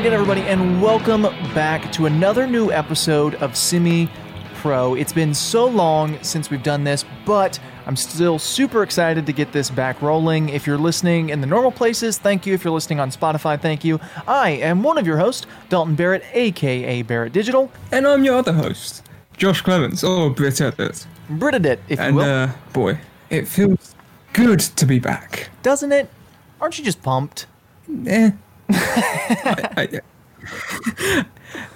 again, everybody, and welcome back to another new episode of Simi Pro. It's been so long since we've done this, but I'm still super excited to get this back rolling. If you're listening in the normal places, thank you. If you're listening on Spotify, thank you. I am one of your hosts, Dalton Barrett, aka Barrett Digital. And I'm your other host, Josh Clements, or Brit Edit. If And you will. uh, boy, it feels good to be back. Doesn't it? Aren't you just pumped? Eh. I- I-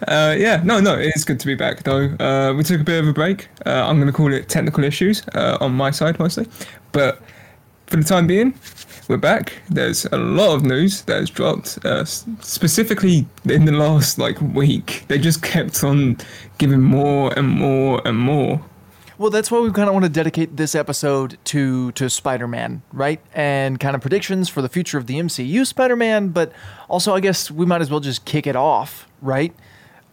uh, yeah, no, no, it is good to be back though. Uh, we took a bit of a break. Uh, I'm going to call it technical issues uh, on my side mostly, but for the time being, we're back. There's a lot of news that has dropped, uh, specifically in the last like week. They just kept on giving more and more and more. Well, that's why we kind of want to dedicate this episode to to Spider-Man, right? And kind of predictions for the future of the MCU Spider-Man, but also I guess we might as well just kick it off, right?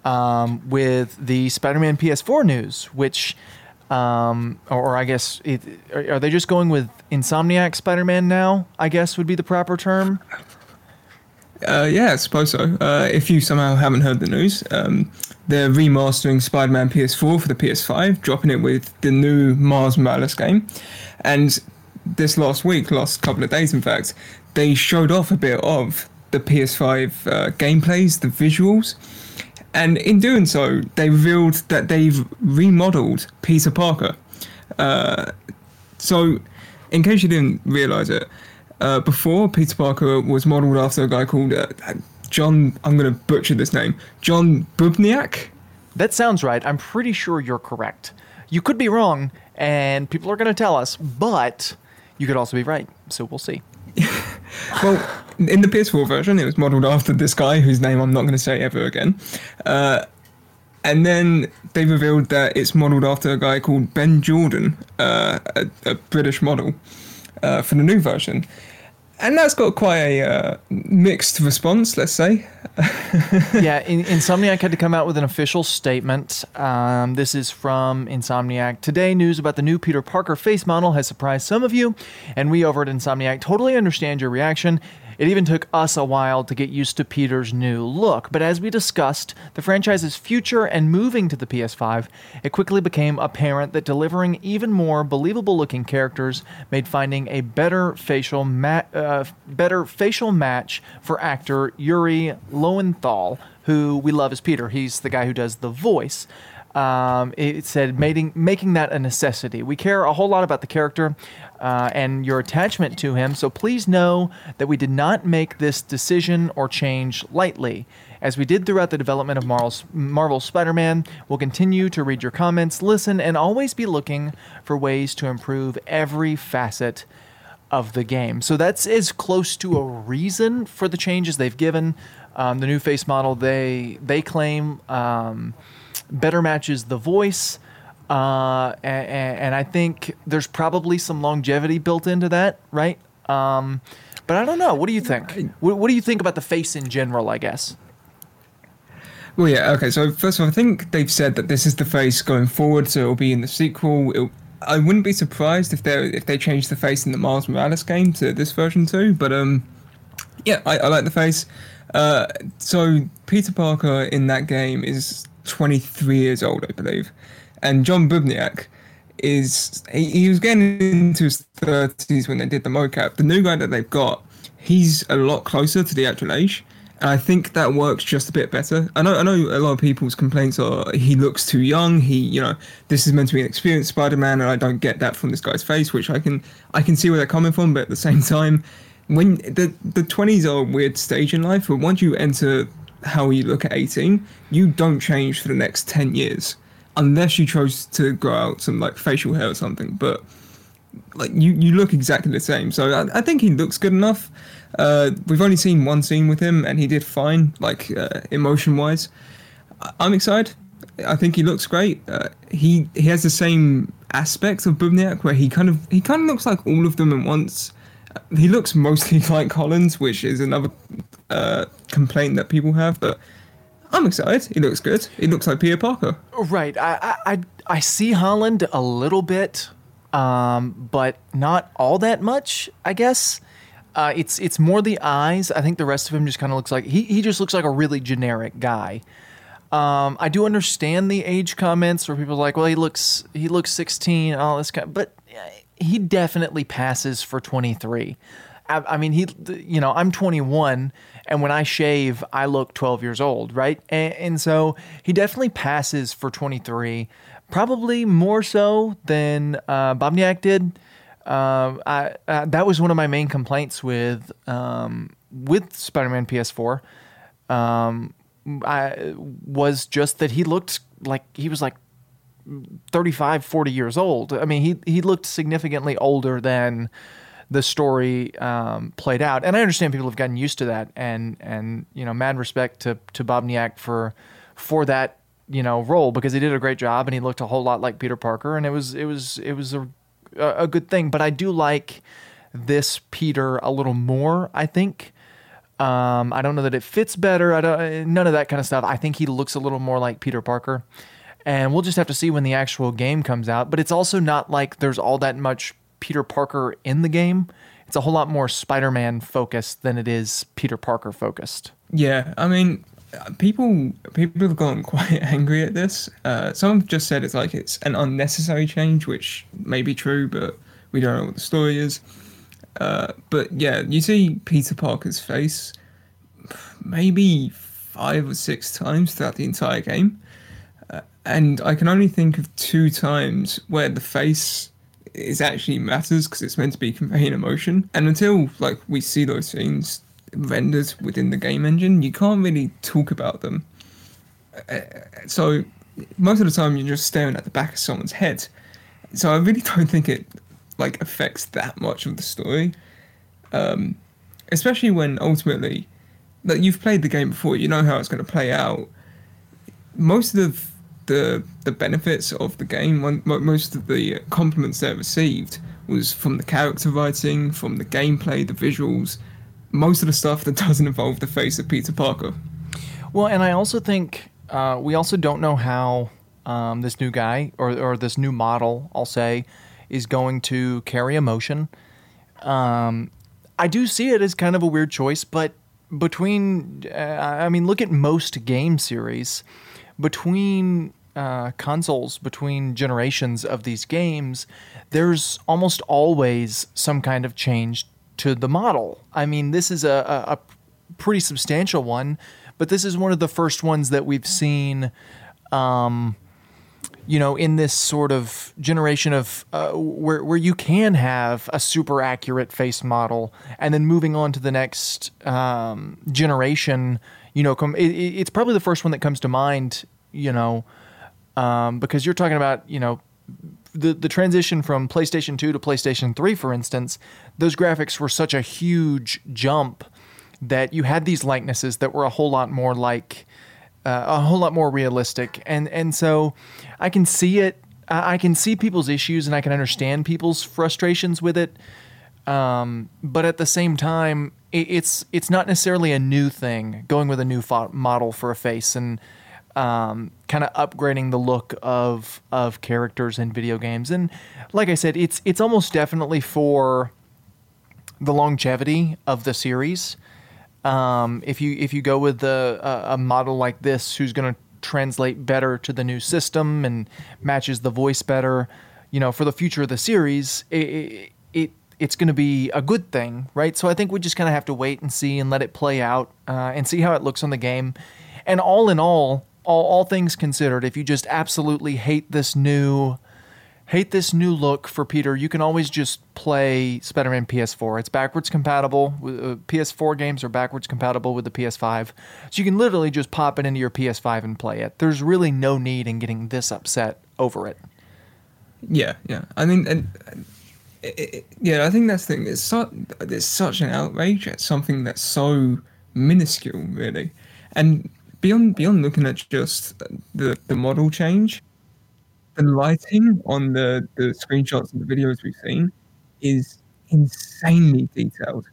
Um, with the Spider-Man PS4 news, which, um, or, or I guess, it, are, are they just going with Insomniac Spider-Man now? I guess would be the proper term. Uh, yeah, I suppose so. Uh, if you somehow haven't heard the news, um, they're remastering Spider-Man PS4 for the PS5, dropping it with the new Miles Morales game. And this last week, last couple of days, in fact, they showed off a bit of the PS5 uh, gameplays, the visuals. And in doing so, they revealed that they've remodeled Peter Parker. Uh, so, in case you didn't realize it, uh, before Peter Parker was modeled after a guy called uh, John. I'm going to butcher this name. John Bubniak. That sounds right. I'm pretty sure you're correct. You could be wrong, and people are going to tell us, but you could also be right. So we'll see. Well, in the PS4 version, it was modeled after this guy whose name I'm not going to say ever again. Uh, and then they revealed that it's modeled after a guy called Ben Jordan, uh, a, a British model, uh, for the new version. And that's got quite a uh, mixed response, let's say. yeah, in, Insomniac had to come out with an official statement. Um, this is from Insomniac. Today, news about the new Peter Parker face model has surprised some of you, and we over at Insomniac totally understand your reaction. It even took us a while to get used to Peter's new look, but as we discussed the franchise's future and moving to the PS5, it quickly became apparent that delivering even more believable looking characters made finding a better facial ma- uh, better facial match for actor Yuri Lowenthal, who we love as Peter. He's the guy who does the voice. Um, it said making making that a necessity. We care a whole lot about the character uh, and your attachment to him, so please know that we did not make this decision or change lightly. As we did throughout the development of Marvel's, Marvel's Spider-Man, we'll continue to read your comments, listen, and always be looking for ways to improve every facet of the game. So that's as close to a reason for the changes they've given. Um, the new face model they they claim um, better matches the voice, uh, and, and I think there's probably some longevity built into that, right? Um, but I don't know. What do you think? What, what do you think about the face in general? I guess. Well, yeah, okay. So first of all, I think they've said that this is the face going forward, so it'll be in the sequel. It'll, I wouldn't be surprised if they if they change the face in the Miles Morales game to this version too. But um, yeah, I, I like the face. Uh, so Peter Parker in that game is 23 years old, I believe, and John Bubniak is he, he was getting into his 30s when they did the mocap. The new guy that they've got, he's a lot closer to the actual age. And I think that works just a bit better. I know, I know a lot of people's complaints are he looks too young. He, you know, this is meant to be an experienced Spider-Man, and I don't get that from this guy's face, which I can, I can see where they're coming from. But at the same time, when the the twenties are a weird stage in life, but once you enter how you look at eighteen, you don't change for the next ten years, unless you chose to grow out some like facial hair or something. But like you, you look exactly the same. So I, I think he looks good enough. Uh, we've only seen one scene with him, and he did fine, like uh, emotion wise. I'm excited. I think he looks great. Uh, he he has the same aspects of Bubniak, where he kind of he kind of looks like all of them at once. He looks mostly like Collins, which is another uh, complaint that people have. But I'm excited. He looks good. He looks like Peter Parker. Right. I I I, I see Holland a little bit, um, but not all that much. I guess. Uh, it's it's more the eyes. I think the rest of him just kind of looks like he he just looks like a really generic guy. Um, I do understand the age comments where people are like, well, he looks he looks 16, all this kind, but he definitely passes for 23. I, mean, he, you know, I'm 21, and when I shave, I look 12 years old, right? And, and so he definitely passes for 23, probably more so than uh, Bobniak did. Um, I, uh, that was one of my main complaints with um, with Spider-Man PS4. Um, I was just that he looked like he was like 35, 40 years old. I mean, he he looked significantly older than the story um, played out. And I understand people have gotten used to that. And and you know, mad respect to to Bobniak for for that you know role because he did a great job and he looked a whole lot like Peter Parker and it was it was it was a a good thing. But I do like this Peter a little more. I think. Um, I don't know that it fits better. I don't, none of that kind of stuff. I think he looks a little more like Peter Parker, and we'll just have to see when the actual game comes out. But it's also not like there's all that much Peter Parker in the game. It's a whole lot more Spider-Man focused than it is Peter Parker focused. Yeah, I mean, people people have gotten quite angry at this. Uh, some have just said it's like it's an unnecessary change, which may be true, but we don't know what the story is. Uh, but yeah, you see Peter Parker's face maybe five or six times throughout the entire game. And I can only think of two times where the face is actually matters because it's meant to be conveying emotion. And until like we see those scenes rendered within the game engine, you can't really talk about them. Uh, so most of the time you're just staring at the back of someone's head. So I really don't think it like affects that much of the story. Um, especially when ultimately like, you've played the game before, you know how it's going to play out. Most of the the the benefits of the game, most of the compliments they received was from the character writing, from the gameplay, the visuals, most of the stuff that doesn't involve the face of Peter Parker. Well, and I also think uh, we also don't know how um, this new guy or or this new model, I'll say, is going to carry emotion. Um, I do see it as kind of a weird choice, but between, uh, I mean, look at most game series. Between uh, consoles, between generations of these games, there's almost always some kind of change to the model. I mean, this is a, a, a pretty substantial one, but this is one of the first ones that we've seen. Um, you know, in this sort of generation of uh, where where you can have a super accurate face model, and then moving on to the next um, generation, you know, com- it, it's probably the first one that comes to mind. You know, um, because you're talking about you know the the transition from PlayStation 2 to PlayStation 3, for instance, those graphics were such a huge jump that you had these likenesses that were a whole lot more like uh, a whole lot more realistic, and and so I can see it. I can see people's issues, and I can understand people's frustrations with it. Um, but at the same time, it's it's not necessarily a new thing. Going with a new fo- model for a face and um, kind of upgrading the look of of characters in video games, and like I said, it's it's almost definitely for the longevity of the series. Um, if you if you go with the, a model like this, who's going to translate better to the new system and matches the voice better, you know, for the future of the series, it, it it's going to be a good thing, right? So I think we just kind of have to wait and see and let it play out uh, and see how it looks on the game. And all in all, all, all things considered, if you just absolutely hate this new hate this new look for Peter, you can always just play Spider-Man PS4. It's backwards compatible. Uh, PS4 games are backwards compatible with the PS5, so you can literally just pop it into your PS5 and play it. There's really no need in getting this upset over it. Yeah, yeah. I mean, and it, yeah, I think that's the thing. So, there's such an outrage at something that's so minuscule, really, and beyond beyond looking at just the the model change the lighting on the, the screenshots and the videos we've seen is insanely detailed.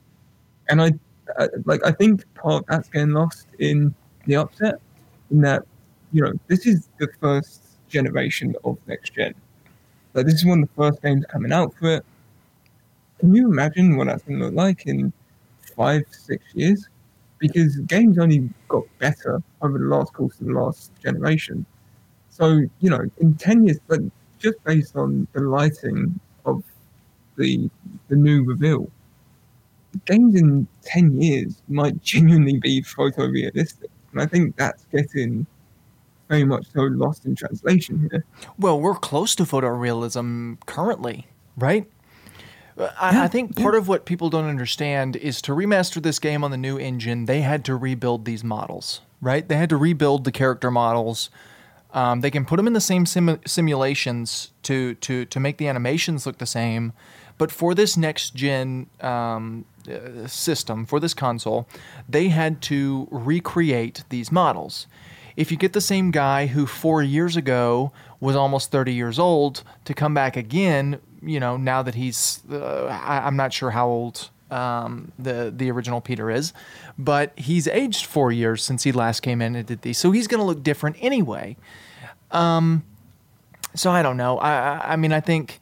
And I, I like I think part of that's getting lost in the upset in that, you know, this is the first generation of next gen. Like this is one of the first games coming out for it. Can you imagine what that's gonna look like in five, six years, because games only got better over the last course of the last generation. So you know, in ten years, like just based on the lighting of the the new reveal, games in ten years might genuinely be photorealistic, and I think that's getting very much so lost in translation here. Well, we're close to photorealism currently, right? I, yeah, I think part yeah. of what people don't understand is to remaster this game on the new engine, they had to rebuild these models, right? They had to rebuild the character models. Um, they can put them in the same sim- simulations to, to, to make the animations look the same. But for this next gen um, uh, system, for this console, they had to recreate these models if you get the same guy who four years ago was almost 30 years old to come back again, you know, now that he's, uh, I, am not sure how old um, the the original Peter is, but he's aged four years since he last came in and did these, so he's going to look different anyway. Um, so I don't know. I I mean, I think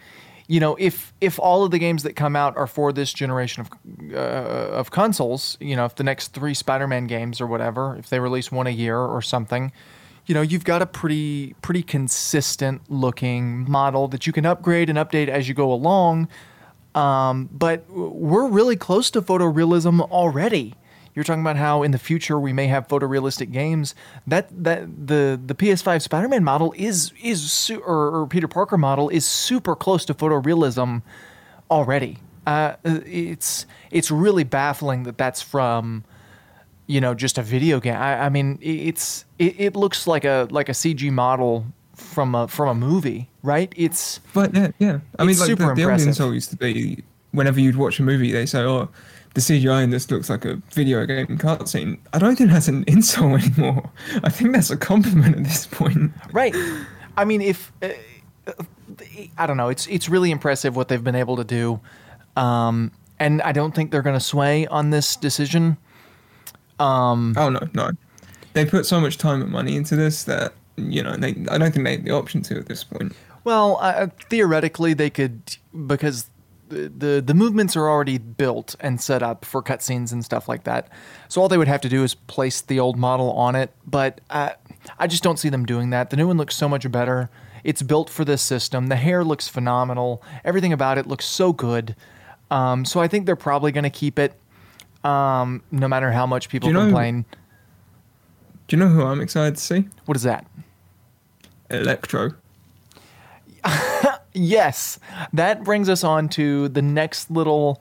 you know, if if all of the games that come out are for this generation of uh, of consoles, you know, if the next three Spider-Man games or whatever, if they release one a year or something, you know, you've got a pretty pretty consistent looking model that you can upgrade and update as you go along. Um, but we're really close to photorealism already you're talking about how in the future we may have photorealistic games. That that the the PS5 Spider-Man model is is su- or, or, Peter Parker model is super close to photorealism already. Uh, it's it's really baffling that that's from you know just a video game. I, I mean, it's it, it looks like a like a CG model from a from a movie, right? It's but yeah, yeah. I mean, like the, the audience always used to be whenever you'd watch a movie, they say, "Oh, the CGI in this looks like a video game cutscene. I don't think that's an insult anymore. I think that's a compliment at this point. Right. I mean, if uh, I don't know, it's it's really impressive what they've been able to do, um, and I don't think they're going to sway on this decision. Um, oh no, no, they put so much time and money into this that you know they. I don't think they have the option to at this point. Well, uh, theoretically, they could because the, the movements are already built and set up for cutscenes and stuff like that. So all they would have to do is place the old model on it. But uh, I just don't see them doing that. The new one looks so much better. It's built for this system. The hair looks phenomenal. Everything about it looks so good. Um, so I think they're probably going to keep it, um, no matter how much people do complain. Know, do you know who I'm excited to see? What is that? Electro. yes, that brings us on to the next little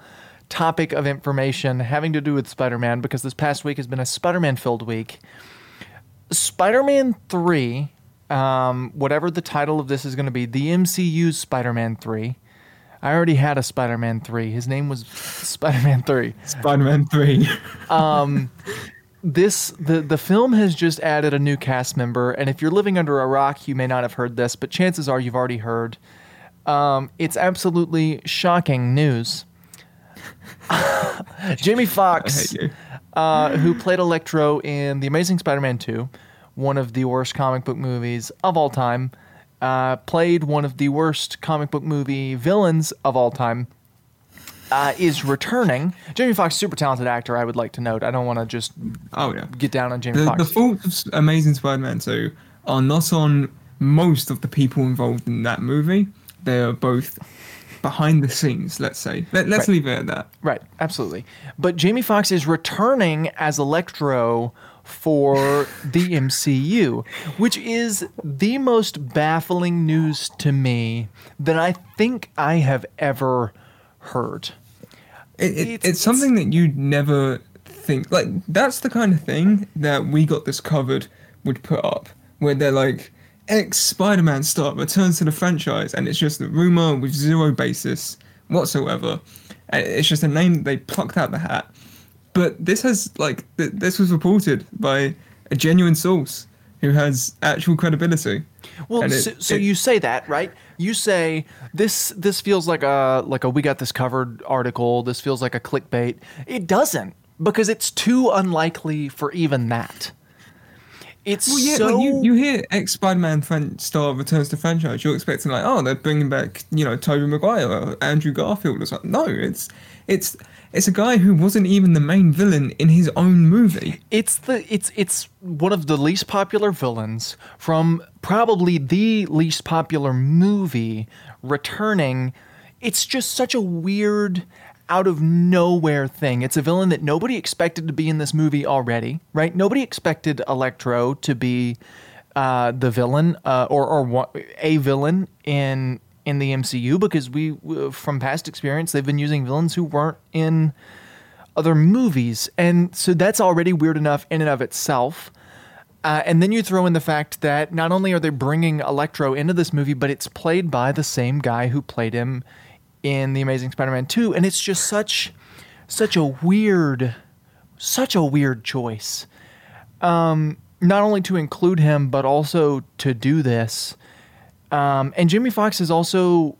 topic of information having to do with Spider Man because this past week has been a Spider Man filled week. Spider Man 3, um, whatever the title of this is going to be, the MCU's Spider Man 3. I already had a Spider Man 3. His name was Spider Man 3. Spider Man 3. um, this the the film has just added a new cast member, and if you're living under a rock, you may not have heard this, but chances are you've already heard. Um, it's absolutely shocking news. Jamie Foxx, uh, who played Electro in The Amazing Spider-Man 2, one of the worst comic book movies of all time, uh, played one of the worst comic book movie villains of all time uh, is returning. Jamie Foxx, super talented actor. I would like to note. I don't want to just oh yeah get down on Jamie the, Foxx. The faults of Amazing Spider-Man two are not on most of the people involved in that movie. They are both behind the scenes. Let's say. Let, us right. leave it at that. Right. Absolutely. But Jamie Foxx is returning as Electro for the MCU, which is the most baffling news to me that I think I have ever heard. It, it, it's, it's, something that you'd never think. Like, that's the kind of thing that We Got This Covered would put up, where they're like, X Spider Man star returns to the franchise, and it's just a rumor with zero basis whatsoever. It's just a name they plucked out the hat. But this has, like, th- this was reported by a genuine source who has actual credibility. Well, it, so, so it, you say that, right? You say this this feels like a like a we got this covered article. This feels like a clickbait. It doesn't because it's too unlikely for even that. It's Well, yeah, so like you, you hear ex Spider-Man fan star returns to franchise, you're expecting like, oh, they're bringing back, you know, Tobey Maguire or Andrew Garfield or something. No, it's it's it's a guy who wasn't even the main villain in his own movie. it's the it's it's one of the least popular villains from probably the least popular movie returning. It's just such a weird out of nowhere thing. It's a villain that nobody expected to be in this movie already, right? Nobody expected Electro to be uh, the villain uh, or or a villain in in the MCU because we from past experience they've been using villains who weren't in other movies. And so that's already weird enough in and of itself. Uh, and then you throw in the fact that not only are they bringing Electro into this movie, but it's played by the same guy who played him in The Amazing Spider-Man 2, and it's just such such a weird such a weird choice. Um, not only to include him, but also to do this. Um, and Jamie Foxx is also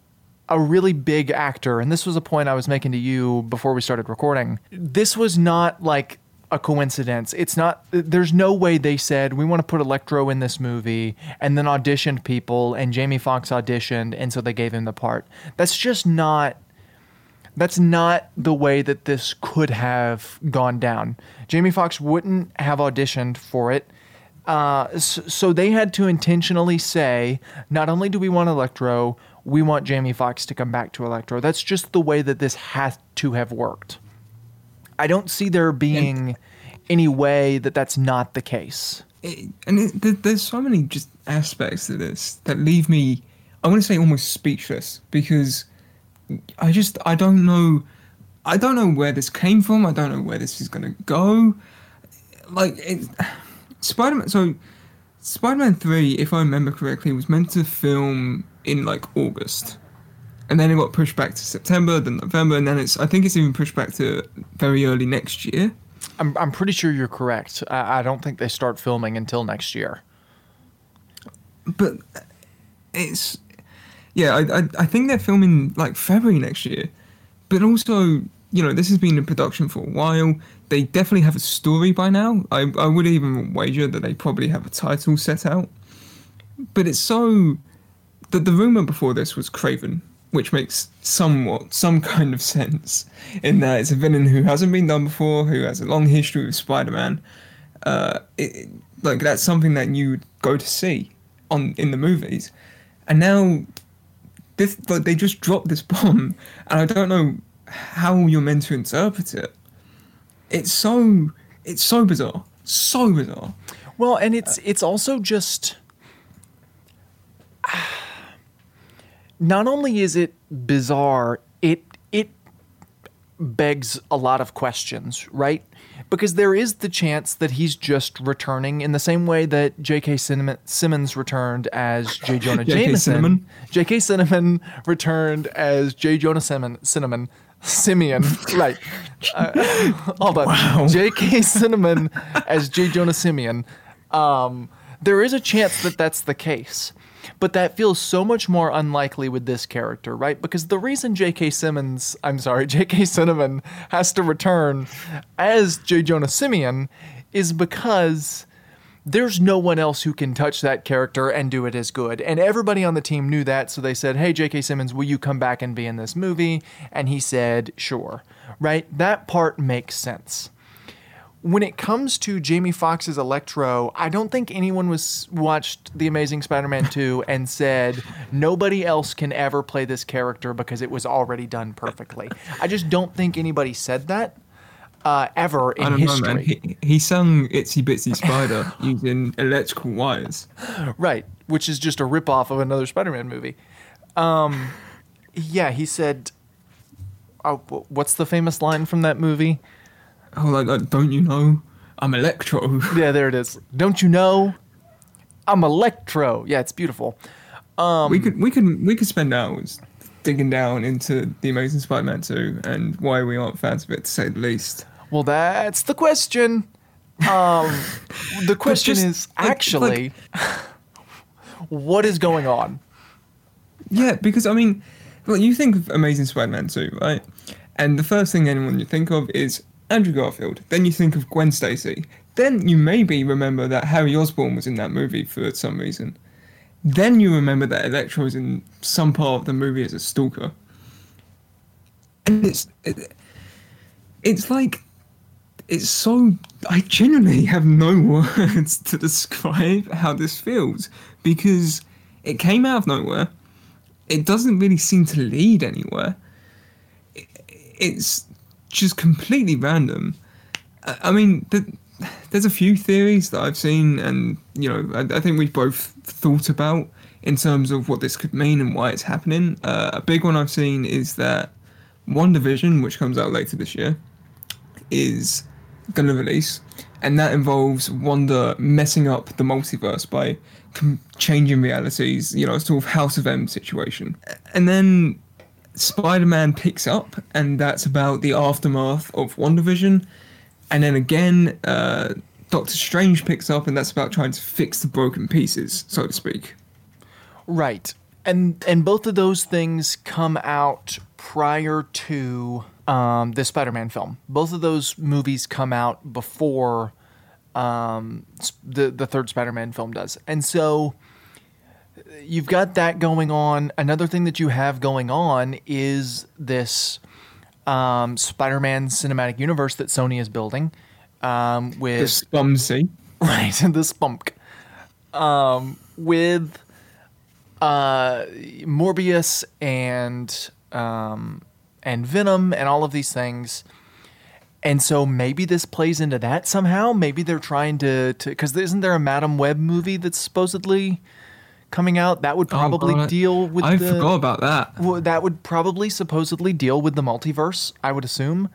a really big actor, and this was a point I was making to you before we started recording. This was not like a coincidence. It's not. There's no way they said we want to put Electro in this movie and then auditioned people, and Jamie Foxx auditioned, and so they gave him the part. That's just not. That's not the way that this could have gone down. Jamie Foxx wouldn't have auditioned for it. Uh, so, they had to intentionally say, not only do we want Electro, we want Jamie Foxx to come back to Electro. That's just the way that this has to have worked. I don't see there being any way that that's not the case. It, and it, there's so many just aspects of this that leave me, I want to say almost speechless because I just I don't know, I don't know where this came from. I don't know where this is gonna go. Like it, Spider-Man. So Spider-Man Three, if I remember correctly, was meant to film in like August, and then it got pushed back to September, then November, and then it's I think it's even pushed back to very early next year. I'm, I'm pretty sure you're correct. I, I don't think they start filming until next year. but uh, it's yeah I, I i think they're filming like february next year but also you know this has been in production for a while they definitely have a story by now. I, I would even wager that they probably have a title set out. But it's so that the rumor before this was Kraven which makes somewhat some kind of sense in that it's a villain who hasn't been done before who has a long history with spider-man. Uh, it, like that's something that you would go to see on in the movies, and now this like they just dropped this bomb, and I don't know how you're meant to interpret it. It's so it's so bizarre, so bizarre. Well, and it's it's also just not only is it bizarre, it it begs a lot of questions, right? Because there is the chance that he's just returning in the same way that J.K. Cinnamon, Simmons returned as J. Jonah Jameson. J.K. Cinnamon? J.K. Cinnamon returned as J. Jonah Cinnamon. Cinnamon. Simeon, right? Uh, hold on. Wow. J.K. Cinnamon as J. Jonah Simeon. Um, there is a chance that that's the case, but that feels so much more unlikely with this character, right? Because the reason J.K. Simmons, I'm sorry, J.K. Cinnamon has to return as J. Jonah Simeon is because there's no one else who can touch that character and do it as good. And everybody on the team knew that, so they said, Hey, J.K. Simmons, will you come back and be in this movie? And he said, Sure. Right? That part makes sense. When it comes to Jamie Foxx's Electro, I don't think anyone was watched The Amazing Spider-Man 2 and said nobody else can ever play this character because it was already done perfectly. I just don't think anybody said that uh, ever in history. know, man. He, he sung "Itsy Bitsy Spider" using electrical wires. Right, which is just a ripoff of another Spider-Man movie. Um, yeah, he said, oh, "What's the famous line from that movie?" Oh, like, like don't you know? I'm Electro. Yeah, there it is. Don't you know? I'm Electro. Yeah, it's beautiful. Um, we could we could we could spend hours digging down into the Amazing Spider-Man 2 and why we aren't fans of it, to say the least. Well, that's the question. Um, the question just, is like- actually, what is going on? Yeah, because I mean, well, you think of Amazing Spider-Man 2, right? And the first thing anyone you think of is Andrew Garfield. Then you think of Gwen Stacy. Then you maybe remember that Harry Osborn was in that movie for some reason. Then you remember that Electro is in some part of the movie as a stalker. And it's it, it's like it's so I genuinely have no words to describe how this feels because it came out of nowhere. It doesn't really seem to lead anywhere. It's just completely random. I mean, there's a few theories that I've seen, and you know, I, think we've both thought about in terms of what this could mean and why it's happening. Uh, a big one I've seen is that WandaVision, which comes out later this year, is going to release, and that involves Wanda messing up the multiverse by com- changing realities. You know, sort of House of M situation, and then Spider-Man picks up, and that's about the aftermath of WandaVision, and then again, uh, Doctor Strange picks up, and that's about trying to fix the broken pieces, so to speak. Right, and and both of those things come out prior to um, the Spider-Man film. Both of those movies come out before um, the the third Spider-Man film does, and so you've got that going on. Another thing that you have going on is this um, Spider-Man cinematic universe that Sony is building um, with the Spumsy, right? the Spunk um, with uh, Morbius and um, and Venom and all of these things. And so maybe this plays into that somehow. Maybe they're trying to to because isn't there a Madame Web movie that's supposedly coming out that would oh, probably oh, deal with. I the, forgot about that. Well, that would probably supposedly deal with the multiverse. I would assume.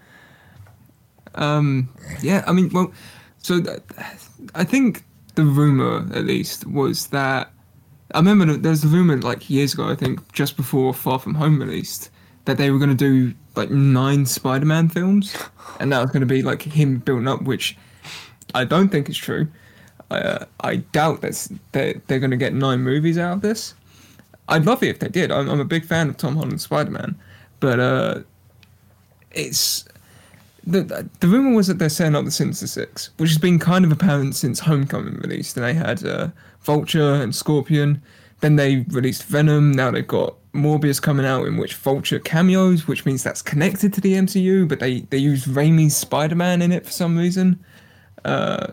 Um. Yeah. I mean, well, so th- I think the rumor, at least, was that I remember there was a rumor like years ago. I think just before Far From Home released that they were going to do like nine Spider-Man films, and that was going to be like him building up, which I don't think is true. Uh, I doubt that they're, they're going to get nine movies out of this. I'd love it if they did. I'm, I'm a big fan of Tom Holland's Spider-Man, but uh, it's the the rumor was that they're setting up the Sinister Six, which has been kind of apparent since Homecoming released. And they had uh, Vulture and Scorpion. Then they released Venom. Now they've got Morbius coming out in which Vulture cameos, which means that's connected to the MCU, but they they use Raimi's Spider Man in it for some reason. Uh,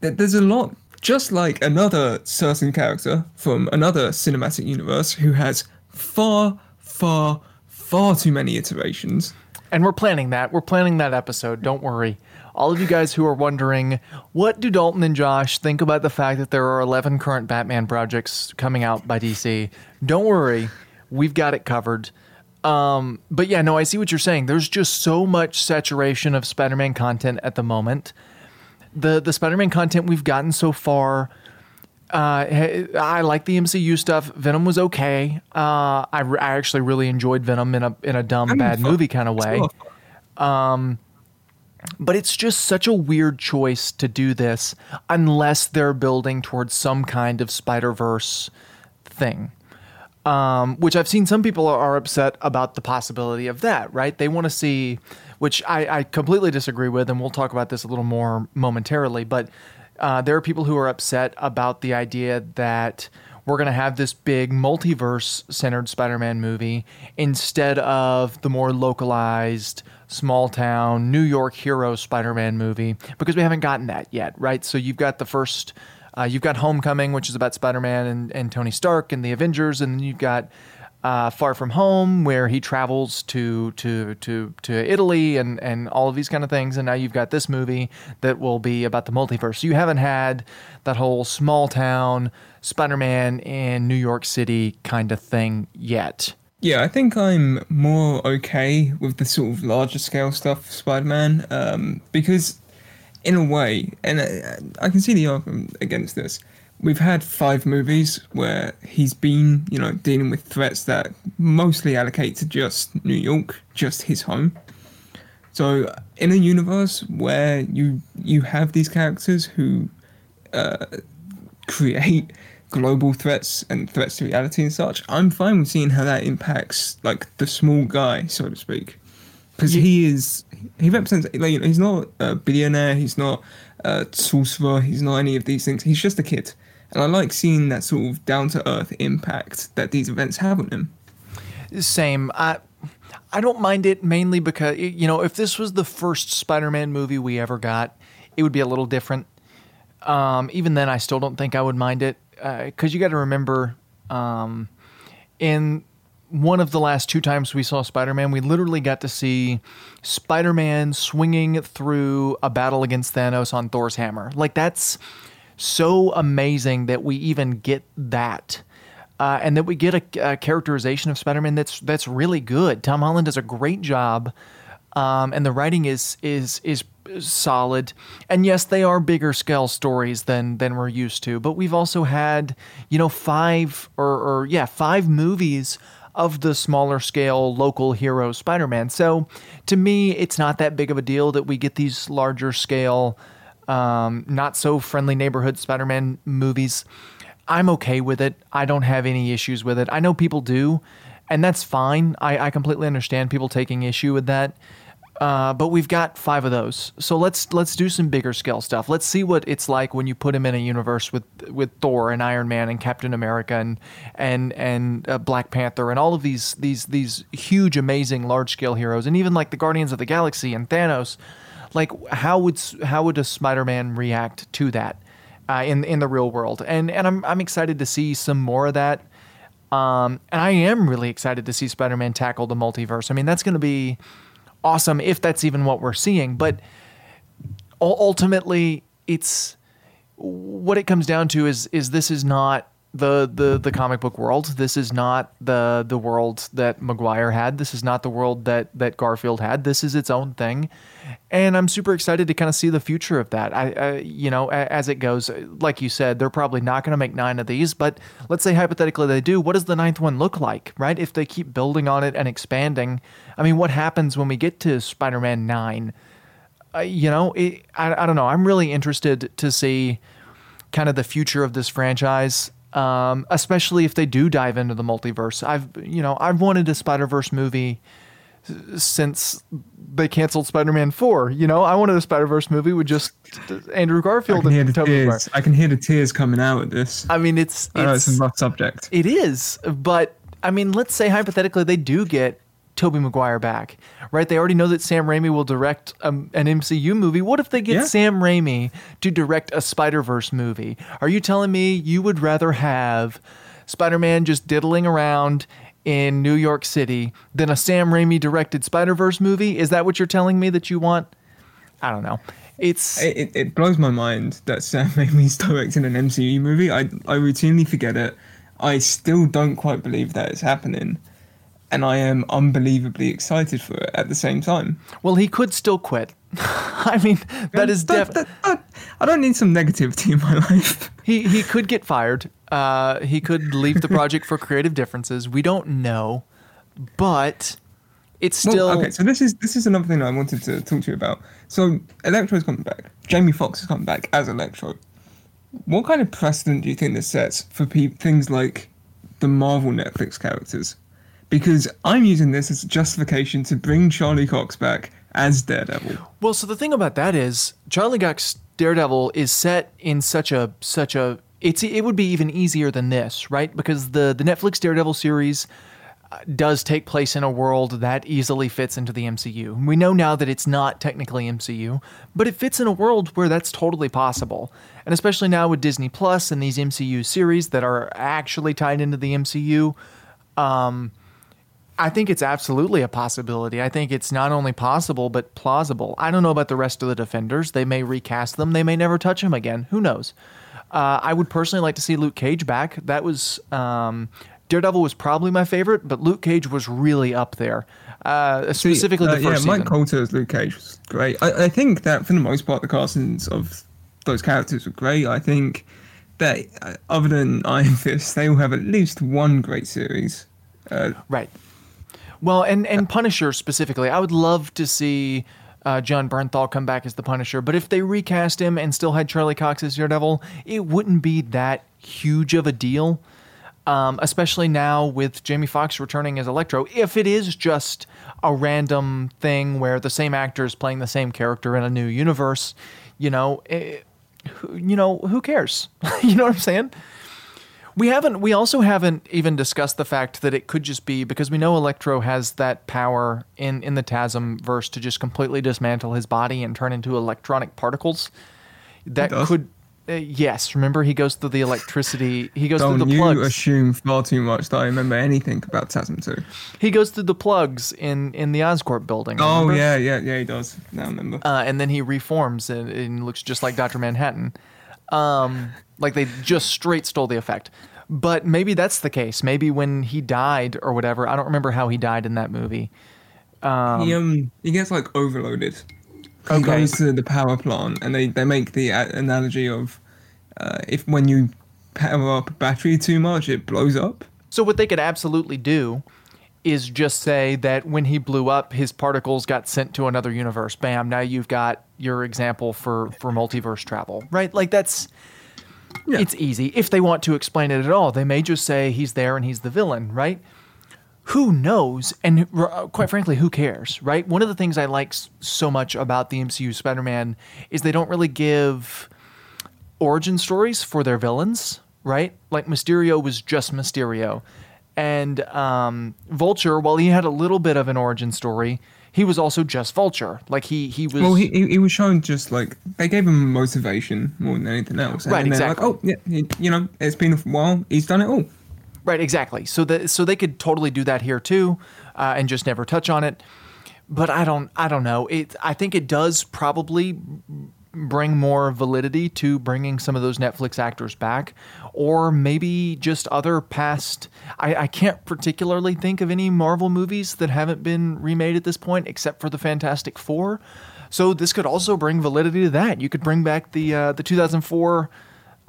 there's a lot, just like another certain character from another cinematic universe who has far, far, far too many iterations. And we're planning that. We're planning that episode. Don't worry. All of you guys who are wondering, what do Dalton and Josh think about the fact that there are 11 current Batman projects coming out by DC? Don't worry, we've got it covered. Um, but yeah, no, I see what you're saying. There's just so much saturation of Spider-Man content at the moment. The the Spider-Man content we've gotten so far, uh, I like the MCU stuff. Venom was okay. Uh, I, I actually really enjoyed Venom in a in a dumb bad movie kind of way. Um, but it's just such a weird choice to do this unless they're building towards some kind of Spider Verse thing. Um, which I've seen some people are upset about the possibility of that, right? They want to see, which I, I, completely disagree with, and we'll talk about this a little more momentarily. But uh, there are people who are upset about the idea that we're going to have this big multiverse centered Spider Man movie instead of the more localized small town New York hero Spider-Man movie because we haven't gotten that yet, right? So you've got the first, uh, you've got Homecoming, which is about Spider-Man and, and Tony Stark and the Avengers, and then you've got uh, Far From Home, where he travels to to to to Italy and and all of these kind of things, and now you've got this movie that will be about the multiverse. You haven't had that whole small town Spider-Man in New York City kind of thing yet. Yeah, I think I'm more okay with the sort of larger scale stuff Spider-Man um, because, in a way, and I, I can see the argument against this. We've had five movies where he's been, you know, dealing with threats that mostly allocate to just New York, just his home. So, in a universe where you you have these characters who uh, create global threats and threats to reality and such, I'm fine with seeing how that impacts like the small guy, so to speak. because he is he represents like you know, he's not a billionaire, he's not a sorcerer, he's not any of these things. He's just a kid, and I like seeing that sort of down to earth impact that these events have on him. Same. I I don't mind it mainly because you know if this was the first Spider-Man movie we ever got, it would be a little different. Um, even then, I still don't think I would mind it because uh, you got to remember um, in one of the last two times we saw Spider Man, we literally got to see Spider Man swinging through a battle against Thanos on Thor's hammer. Like, that's so amazing that we even get that. Uh, and that we get a, a characterization of Spider Man that's that's really good. Tom Holland does a great job, um, and the writing is is is solid. And yes, they are bigger scale stories than than we're used to. But we've also had you know five or, or yeah five movies of the smaller scale local hero Spider Man. So to me, it's not that big of a deal that we get these larger scale, um, not so friendly neighborhood Spider Man movies. I'm okay with it. I don't have any issues with it. I know people do, and that's fine. I, I completely understand people taking issue with that. Uh, but we've got five of those, so let's let's do some bigger scale stuff. Let's see what it's like when you put him in a universe with with Thor and Iron Man and Captain America and and and uh, Black Panther and all of these these these huge, amazing, large scale heroes, and even like the Guardians of the Galaxy and Thanos. Like, how would how would a Spider Man react to that uh, in in the real world? And and I'm I'm excited to see some more of that. Um, and I am really excited to see Spider Man tackle the multiverse. I mean, that's going to be awesome if that's even what we're seeing. But ultimately, it's what it comes down to is is this is not the the the comic book world. This is not the the world that Maguire had. This is not the world that that Garfield had. This is its own thing, and I'm super excited to kind of see the future of that. I, I you know as it goes, like you said, they're probably not going to make nine of these, but let's say hypothetically they do. What does the ninth one look like, right? If they keep building on it and expanding, I mean, what happens when we get to Spider-Man nine? Uh, you know, it, I I don't know. I'm really interested to see kind of the future of this franchise um, especially if they do dive into the multiverse. I've you know I've wanted a Spider Verse movie since they canceled Spider Man Four. You know I wanted a Spider Verse movie with just Andrew Garfield and Tobey Maguire. I can hear the tears coming out of this. I mean it's it's, I know it's a rough subject. It is, but I mean let's say hypothetically they do get Tobey Maguire back, right? They already know that Sam Raimi will direct um, an MCU movie. What if they get yeah. Sam Raimi to direct a Spider Verse movie? Are you telling me you would rather have Spider Man just diddling around in New York City than a Sam Raimi directed Spider Verse movie? Is that what you're telling me that you want? I don't know. It's it, it blows my mind that Sam Raimi's directing an MCU movie. I I routinely forget it. I still don't quite believe that it's happening and I am unbelievably excited for it at the same time. Well, he could still quit. I mean, that is definitely. I don't need some negativity in my life. he he could get fired. Uh, he could leave the project for creative differences. We don't know, but it's still well, okay. So this is this is another thing I wanted to talk to you about. So Electro Electro's coming back. Jamie Foxx is coming back as Electro. What kind of precedent do you think this sets for pe- things like the Marvel Netflix characters? Because I'm using this as justification to bring Charlie Cox back as Daredevil. Well, so the thing about that is Charlie Cox Daredevil is set in such a such a it's it would be even easier than this, right? Because the the Netflix Daredevil series uh, does take place in a world that easily fits into the MCU. We know now that it's not technically MCU, but it fits in a world where that's totally possible. And especially now with Disney Plus and these MCU series that are actually tied into the MCU, um, I think it's absolutely a possibility. I think it's not only possible, but plausible. I don't know about the rest of the defenders. They may recast them, they may never touch them again. Who knows? Uh, I would personally like to see Luke Cage back. That was. Um, Daredevil was probably my favorite, but Luke Cage was really up there. Uh, specifically, uh, the first yeah, Mike Colter as Luke Cage was great. I, I, think that for the most part, the castings of those characters were great. I think that uh, other than Iron Fist, they will have at least one great series. Uh, right. Well, and and Punisher specifically, I would love to see uh, Jon Bernthal come back as the Punisher. But if they recast him and still had Charlie Cox as Daredevil, it wouldn't be that huge of a deal. um, especially now with Jamie Foxx returning as Electro. If it is just a random thing where the same actor is playing the same character in a new universe, you know, it, you know, who cares? you know what I'm saying? We haven't. We also haven't even discussed the fact that it could just be because we know Electro has that power in in the TASM verse to just completely dismantle his body and turn into electronic particles. That could. Uh, yes, remember he goes through the electricity. He goes through the plugs. you assume far too much that I remember anything about TASM 2. he goes through the plugs in in the Oscorp building. Oh, remember? yeah, yeah, yeah, he does. Now I remember. uh, and then he reforms and, and looks just like Doctor Manhattan. Um, like they just straight stole the effect. But maybe that's the case. Maybe when he died or whatever, I don't remember how he died in that movie. he, um, he gets like overloaded. He Okay. goes to the power plant and they, they make the analogy of uh, if when you power up a battery too much, it blows up. So what they could absolutely do is just say that when he blew up, his particles got sent to another universe. Bam! Now you've got your example for for multiverse travel, right? Like that's Yeah. it's easy. If they want to explain it at all, they may just say he's there and he's the villain, right? Who knows? And uh, quite frankly, who cares, right? One of the things I like so much about the MCU Spider-Man is they don't really give origin stories for their villains, right? Like Mysterio was just Mysterio. And um, Vulture, while he had a little bit of an origin story, he was also just Vulture. Like he he was Well, he, he, was shown just like they gave him motivation more than anything else. And Right, exactly. Like, oh, yeah, he, you know, it's been a while. He's done it all. Right, exactly. So that so they could totally do that here too, uh, and just never touch on it. But I don't, I don't know. It, I think it does probably bring more validity to bringing some of those Netflix actors back, or maybe just other past. I, I can't particularly think of any Marvel movies that haven't been remade at this point, except for the Fantastic Four. So this could also bring validity to that. You could bring back the uh, the 2004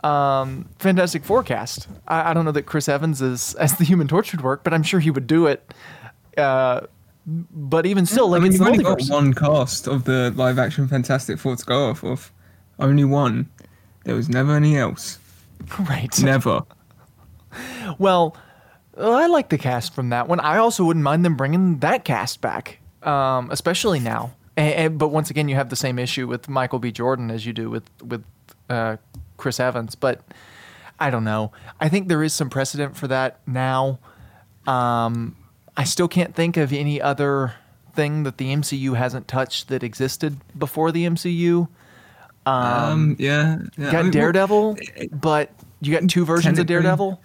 um, Fantastic Four cast. I, I don't know that Chris Evans is as the Human Torch would work, but I'm sure he would do it. Uh, but even still, like I mean, it's you've only got one cast of the live action Fantastic Four to go off of. Only one. There was never any else. right? Never. Well, I like the cast from that one. I also wouldn't mind them bringing that cast back, um, especially now. And, and- but once again, you have the same issue with Michael B. Jordan as you do with with uh, Chris Evans. But I don't know. I think there is some precedent for that now. Um, I still can't think of any other thing that the MCU hasn't touched that existed before the MCU. Um, yeah. yeah. You I got mean, what- Daredevil, but you got two versions of Daredevil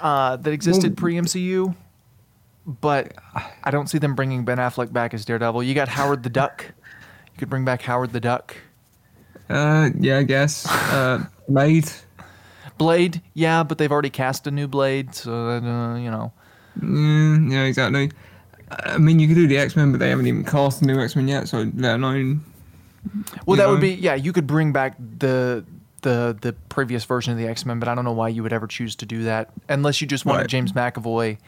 uh, that existed Well- pre MCU. But I don't see them bringing Ben Affleck back as Daredevil. You got Howard the Duck. You could bring back Howard the Duck. Uh, yeah, I guess. Uh, Blade. Blade, yeah, but they've already cast a new Blade, so uh, you know. Mm, yeah, exactly. I mean, you could do the X Men, but they haven't even cast the new X Men yet, so let alone. Well, You that would be yeah. You could bring back the the the previous version of the X Men, but I don't know why you would ever choose to do that unless you just wanted Right. James McAvoy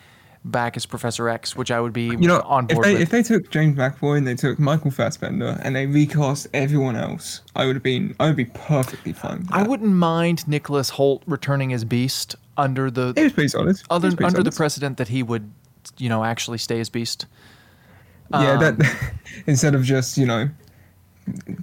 back as Professor X, which I would be You know, on if board they with. if they took James McAvoy and they took Michael Fassbender and they recast everyone else, I would have been I would be perfectly fine. With I wouldn't mind Nicholas Hoult returning as Beast under It the was pretty solid. It other pretty under the precedent that he would, you know, actually stay as Beast. Yeah, Um, that instead of just you know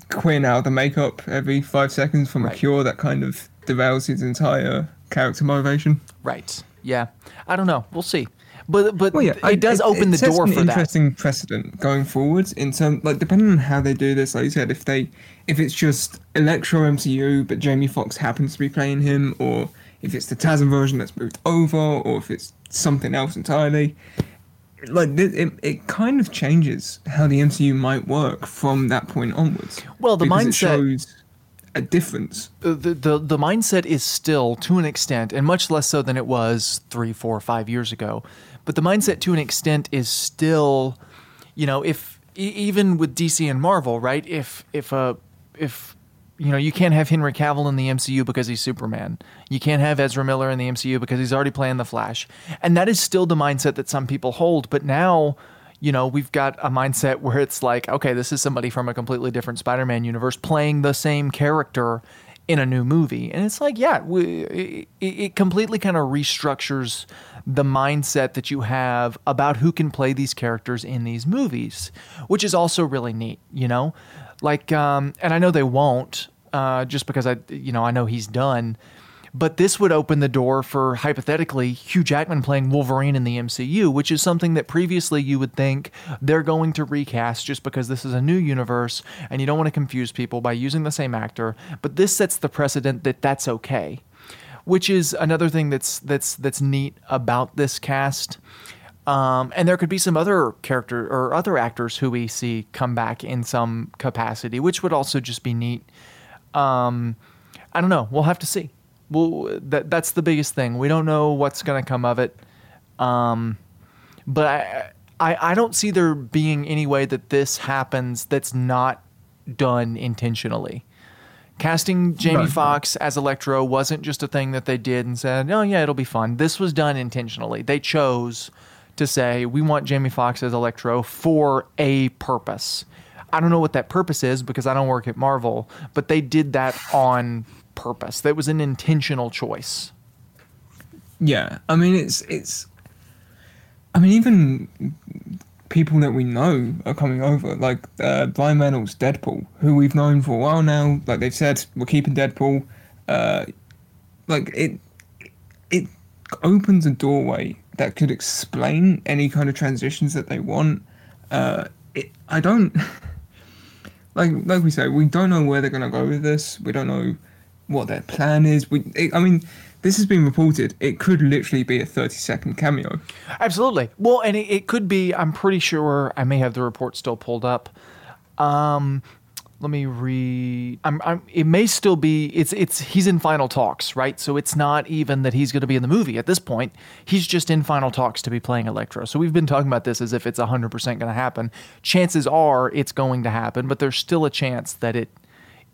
quitting out of the makeup every five seconds from Right. a cure, that kind of derails his entire character motivation. Right. Yeah. I don't know. We'll see. But but Well, yeah, it does open the sets door for that. interesting precedent going forwards in terms, like depending on how they do this. Like you said, if they, if it's just Electro MCU, but Jamie Foxx happens to be playing him, or if it's the TASM version that's moved over, or if it's something else entirely, like it, it, it kind of changes how the MCU might work from that point onwards. Well, the mindset- shows a difference. the, the the mindset is still to an extent, and much less so than it was three, four, five years ago. But the mindset to an extent is still, you know, if even with DC and Marvel, right? If if a if you know you can't have Henry Cavill in the MCU because he's Superman, you can't have Ezra Miller in the MCU because he's already playing the Flash, and that is still the mindset that some people hold. But now you know, we've got a mindset where it's like, okay, this is somebody from a completely different Spider-Man universe playing the same character in a new movie. And it's like, yeah, we, it, it completely kind of restructures the mindset that you have about who can play these characters in these movies, which is also really neat, you know? Like, um, and I know they won't, uh, just because I, you know, I know he's done. But this would open the door for hypothetically Hugh Jackman playing Wolverine in the MCU, which is something that previously you would think they're going to recast just because this is a new universe and you don't want to confuse people by using the same actor. But this sets the precedent that that's okay, which is another thing that's that's that's neat about this cast. Um, and there could be some other character or other actors who we see come back in some capacity, which would also just be neat. Um, I don't know. We'll have to see well, that that's the biggest thing. We don't know what's going to come of it. Um, but I, I I don't see there being any way that this happens that's not done intentionally. Casting Jamie right. Foxx as Electro wasn't just a thing that they did and said, "Oh yeah, it'll be fun." This was done intentionally. They chose to say, "We want Jamie Foxx as Electro for a purpose." I don't know what that purpose is because I don't work at Marvel, but they did that on purpose. That was an intentional choice. Yeah, I mean it's it's. I mean even people that we know are coming over, like uh, Ryan Reynolds, Deadpool, who we've known for a while now. Like they've said, we're keeping Deadpool. Uh, like it, it opens a doorway that could explain any kind of transitions that they want. Uh, it, I don't like like we say, we don't know where they're gonna go with this. We don't know what their plan is. We, it, I mean, this has been reported. It could literally be a 30 second cameo. Absolutely. Well, and it, it could be, I'm pretty sure, I may have the report still pulled up. Um, let me read. I'm, I'm, it may still be. It's. It's. He's in final talks, right? So it's not even that he's going to be in the movie at this point. He's just in final talks to be playing Electro. So we've been talking about this as if it's 100 percent going to happen. Chances are it's going to happen, but there's still a chance that it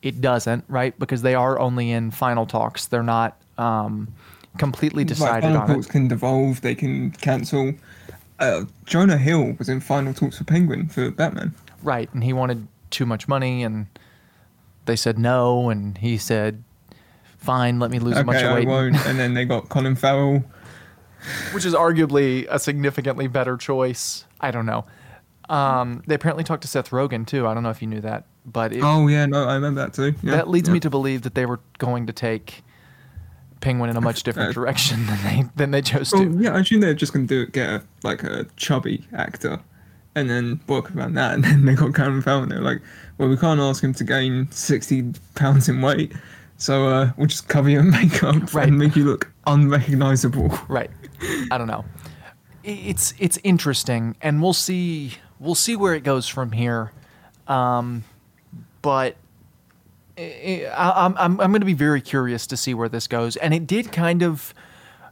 it doesn't, right? Because they are only in final talks. They're not um, completely decided final on talks it. can devolve. They can cancel. Uh, Jonah Hill was in final talks for Penguin for Batman. Right, and he wanted too much money, and they said no, and he said, "Fine, let me lose okay, a bunch of weight." I won't. and then they got Colin Farrell, which is arguably a significantly better choice. I don't know. Um, they apparently talked to Seth Rogen too. I don't know if you knew that. But it, oh yeah, no, I remember that too. Yeah, that leads yeah. me to believe that they were going to take Penguin in a much different uh, direction than they than they chose to. Yeah, I assume they're just going to do get a, like a chubby actor, and then work around that. And then they got Colin Farrell, and they're like, well, we can't ask him to gain sixty pounds in weight, so uh, we'll just cover your makeup right. and make you look unrecognizable. Right. I don't know. It's it's interesting, and we'll see we'll see where it goes from here. Um, but I, I'm I'm I'm going to be very curious to see where this goes. And it did kind of,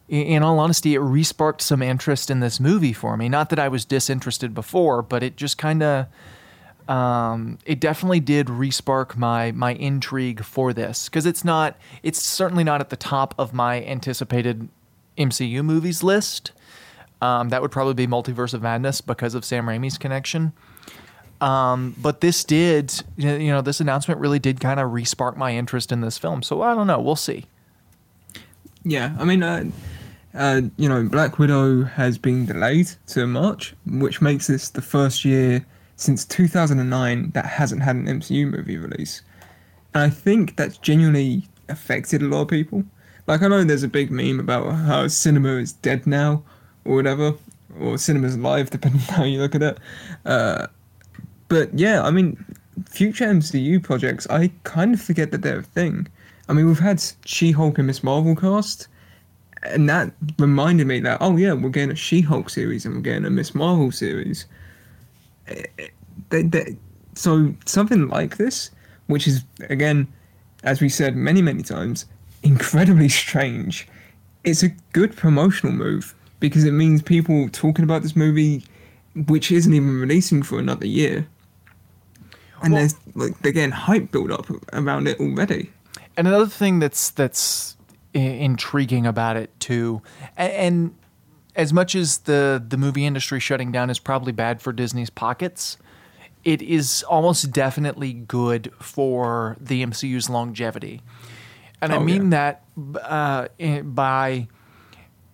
in all honesty, it resparked some interest in this movie for me. Not that I was disinterested before, but it just kind of. Um, it definitely did respark my my intrigue for this because it's not it's certainly not at the top of my anticipated MCU movies list. Um, that would probably be Multiverse of Madness because of Sam Raimi's connection. Um, but this did, you know, this announcement really did kind of respark my interest in this film. So I don't know. We'll see. Yeah, I mean, uh, uh, you know, Black Widow has been delayed to March, which makes this the first year since 2009 that hasn't had an MCU movie release. And I think that's genuinely affected a lot of people. Like, I know there's a big meme about how cinema is dead now, or whatever, or cinema's alive, depending on how you look at it. Uh, but yeah, I mean, future MCU projects, I kind of forget that they're a thing. I mean, we've had She Hulk and Miss Marvel cast, and that reminded me that, oh yeah, we're getting a She Hulk series and we're getting a Miss Marvel series. They, they, so something like this, which is, again, as we said many, many times, incredibly strange, it's a good promotional move because it means people talking about this movie, which isn't even releasing for another year and well, there's like they're getting hype build up around it already. And another thing that's that's intriguing about it too, and, and as much as the the movie industry shutting down is probably bad for Disney's pockets, it is almost definitely good for the MCU's longevity. And I Oh, mean yeah. that uh, by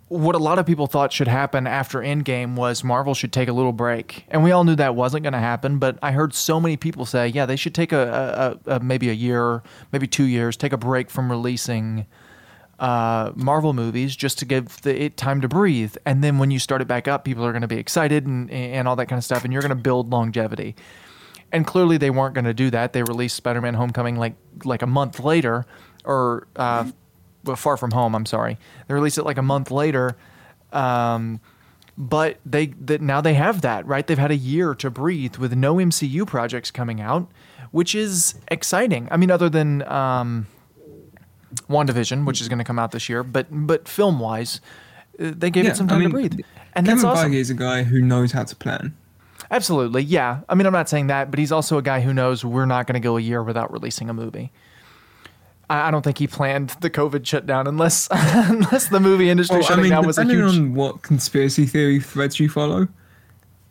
what a lot of people thought should happen after Endgame was Marvel should take a little break. And we all knew that wasn't going to happen, but I heard so many people say, yeah, they should take a, a, a maybe a year, maybe two years, take a break from releasing uh, Marvel movies just to give the, it time to breathe. And then when you start it back up, people are going to be excited and, and all that kind of stuff, and you're going to build longevity. And clearly, they weren't going to do that. They released Spider-Man: Homecoming like like a month later, or uh, well, Far From Home. I'm sorry, they released it like a month later. Um, but they that now they have that right. They've had a year to breathe with no MCU projects coming out, which is exciting. I mean, other than um, WandaVision, which is going to come out this year, but but film wise, uh, they gave it some time to breathe, and Kevin that's awesome. Feige is a guy who knows how to plan. Absolutely, yeah. I mean, I'm not saying that, but he's also a guy who knows we're not going to go a year without releasing a movie. I, I don't think he planned the COVID shutdown unless unless the movie industry Well, I mean, down was a huge. depending on what conspiracy theory threads you follow,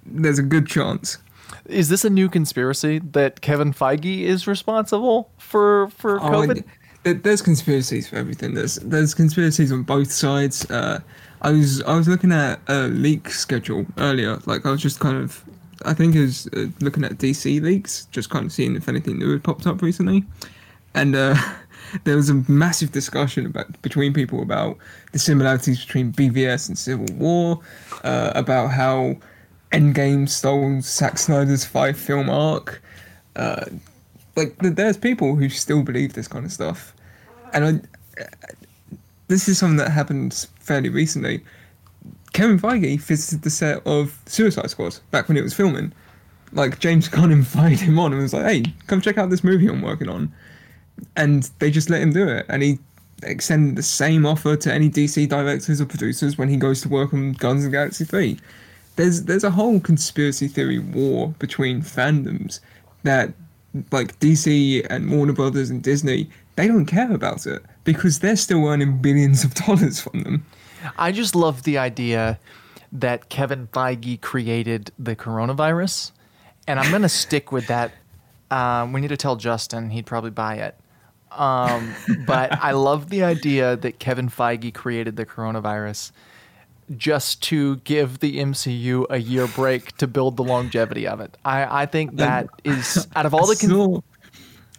there's a good chance. Is this a new conspiracy that Kevin Feige is responsible for for Oh, COVID? there- there's conspiracies for everything. There's there's conspiracies on both sides. Uh, I was I was looking at a leak schedule earlier. Like I was just kind of, I think it was uh, looking at DC leaks, just kind of seeing if anything new had popped up recently, and uh, there was a massive discussion about between people about the similarities between BVS and Civil War, uh, about how Endgame stole Zack Snyder's five film arc. Like there's people who still believe this kind of stuff, and I, this is something that happened fairly recently. Kevin Feige visited the set of Suicide Squad back when it was filming. Like James Gunn invited him on and was like, "Hey, come check out this movie I'm working on," and they just let him do it. And he extended the same offer to any DC directors or producers when he goes to work on Guns and Galaxy Three. There's there's a whole conspiracy theory war between fandoms that like DC and Warner Brothers and Disney, they don't care about it because they're still earning billions of dollars from them. I just love the idea that Kevin Feige created the coronavirus, and I'm going to stick with that. Um, we need to tell Justin; he'd probably buy it. Um, but I love the idea that Kevin Feige created the coronavirus just to give the MCU a year break to build the longevity of it. I, I think that is out of all the I con- saw,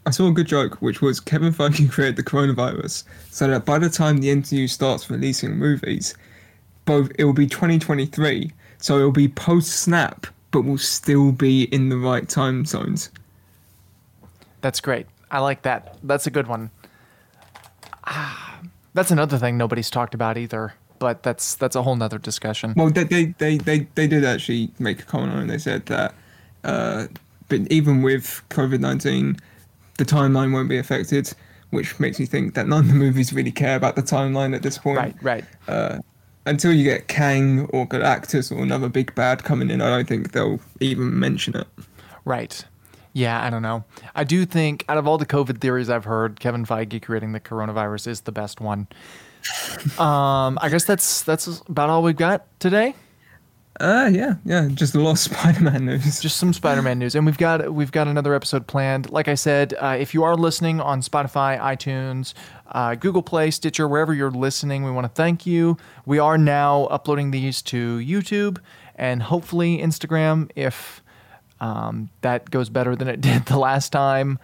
I saw a good joke, which was Kevin Feige created the coronavirus so that by the time the MCU starts releasing movies, both it will be 2023, so it will be post snap, but will still be in the right time zones. That's great. I like that. That's a good one. Ah, that's another thing nobody's talked about either, but that's that's a whole nother discussion. Well, they they, they, they, they did actually make a comment on it. They said that, uh, but even with COVID 19, the timeline won't be affected, which makes me think that none of the movies really care about the timeline at this point. Right, right. Until you get Kang or Galactus or another big bad coming in, I don't think they'll even mention it. Right. Yeah, I don't know. I do think out of all the COVID theories I've heard, Kevin Feige creating the coronavirus is the best one. Um, I guess that's that's about all we've got today. Uh, yeah, yeah, just a lot of Spider-Man news. just some Spider-Man news, and we've got we've got another episode planned. Like I said, uh, if you are listening on Spotify, iTunes, uh, Google Play, Stitcher, wherever you're listening, we want to thank you. We are now uploading these to YouTube and hopefully Instagram if um, that goes better than it did the last time.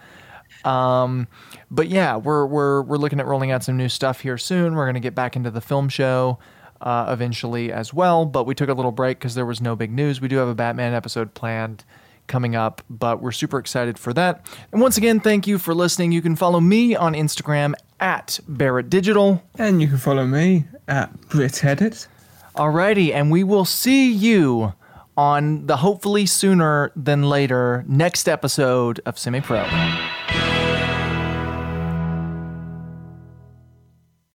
Um, but yeah, we're we're we're looking at rolling out some new stuff here soon. We're gonna get back into the film show uh, eventually as well. But we took a little break because there was no big news. We do have a Batman episode planned coming up, but we're super excited for that. And once again, thank you for listening. You can follow me on Instagram at Barrett Digital. And you can follow me at Brit Edit. Alrighty, and we will see you on the hopefully sooner than later next episode of Semi Pro.